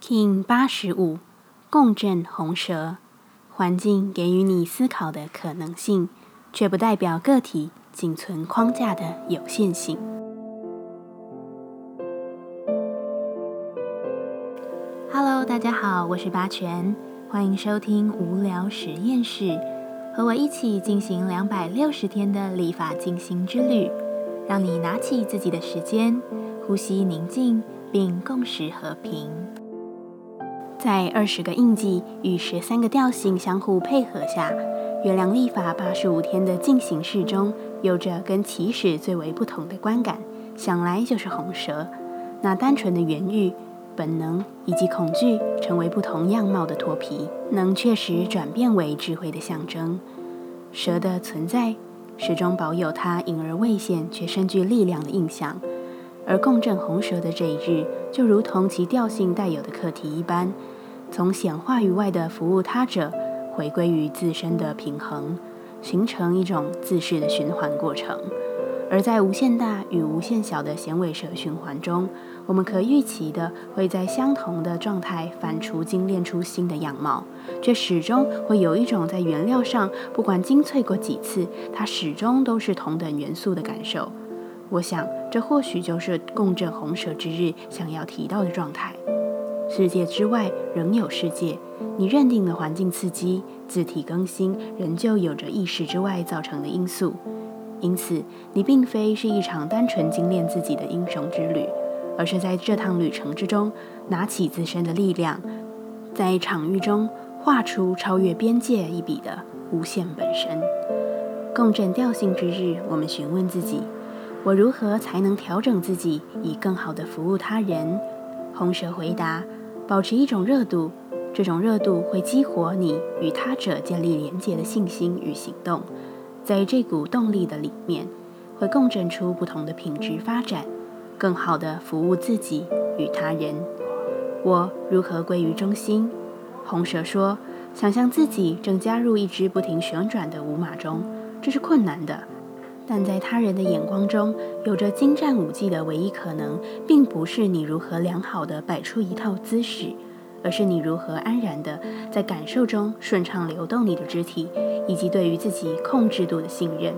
King 八十五，共振红蛇。环境给予你思考的可能性，却不代表个体仅存框架的有限性。Hello，大家好，我是八全，欢迎收听无聊实验室，和我一起进行两百六十天的立法进行之旅，让你拿起自己的时间，呼吸宁静，并共识和平。在二十个印记与十三个调性相互配合下，月亮历法八十五天的进行式中，有着跟起始最为不同的观感，想来就是红蛇，那单纯的原欲、本能以及恐惧，成为不同样貌的脱皮，能确实转变为智慧的象征。蛇的存在，始终保有它隐而未现却深具力量的印象。而共振红蛇的这一日，就如同其调性带有的课题一般，从显化于外的服务他者，回归于自身的平衡，形成一种自噬的循环过程。而在无限大与无限小的显尾蛇循环中，我们可预期的会在相同的状态反刍精炼出新的样貌，却始终会有一种在原料上不管精粹过几次，它始终都是同等元素的感受。我想，这或许就是共振红蛇之日想要提到的状态。世界之外仍有世界，你认定的环境刺激、字体更新，仍旧有着意识之外造成的因素。因此，你并非是一场单纯精炼自己的英雄之旅，而是在这趟旅程之中，拿起自身的力量，在场域中画出超越边界一笔的无限本身。共振调性之日，我们询问自己。我如何才能调整自己，以更好地服务他人？红蛇回答：保持一种热度，这种热度会激活你与他者建立连结的信心与行动。在这股动力的里面，会共振出不同的品质发展，更好地服务自己与他人。我如何归于中心？红蛇说：想象自己正加入一只不停旋转的舞马中，这是困难的。但在他人的眼光中，有着精湛舞技的唯一可能，并不是你如何良好的摆出一套姿势，而是你如何安然的在感受中顺畅流动你的肢体，以及对于自己控制度的信任。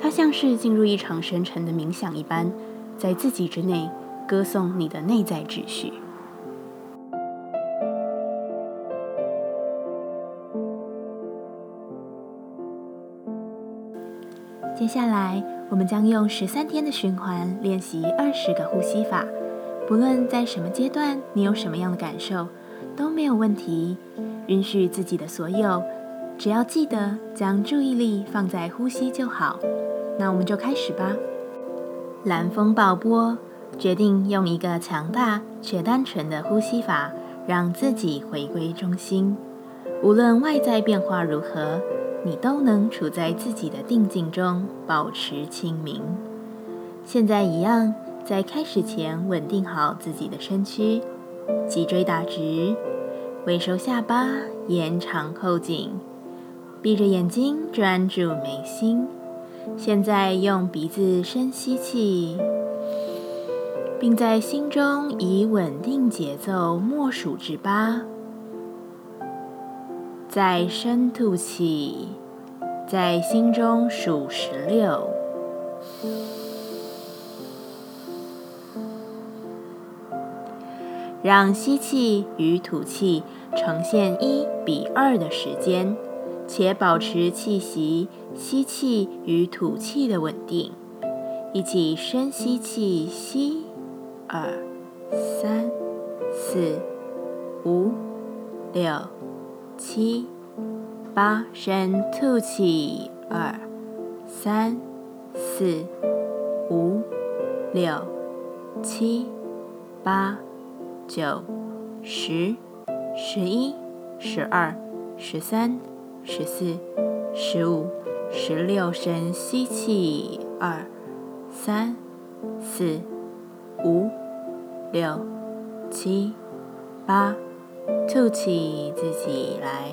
它像是进入一场深沉的冥想一般，在自己之内歌颂你的内在秩序。下来，我们将用十三天的循环练习二十个呼吸法。不论在什么阶段，你有什么样的感受，都没有问题。允许自己的所有，只要记得将注意力放在呼吸就好。那我们就开始吧。蓝风暴波，决定用一个强大却单纯的呼吸法，让自己回归中心。无论外在变化如何。你都能处在自己的定境中，保持清明。现在一样，在开始前稳定好自己的身躯，脊椎打直，微收下巴，延长后颈，闭着眼睛专注眉心。现在用鼻子深吸气，并在心中以稳定节奏默数至八。再深吐气，在心中数十六，让吸气与吐气呈现一比二的时间，且保持气息吸气与吐气的稳定。一起深吸气，吸二三四五六。七、八，深吐气，二、三、四、五、六、七、八、九、十、十一、十二、十三、十四、十五、十六，深吸气，二、三、四、五、六、七、八。吐气，自己来。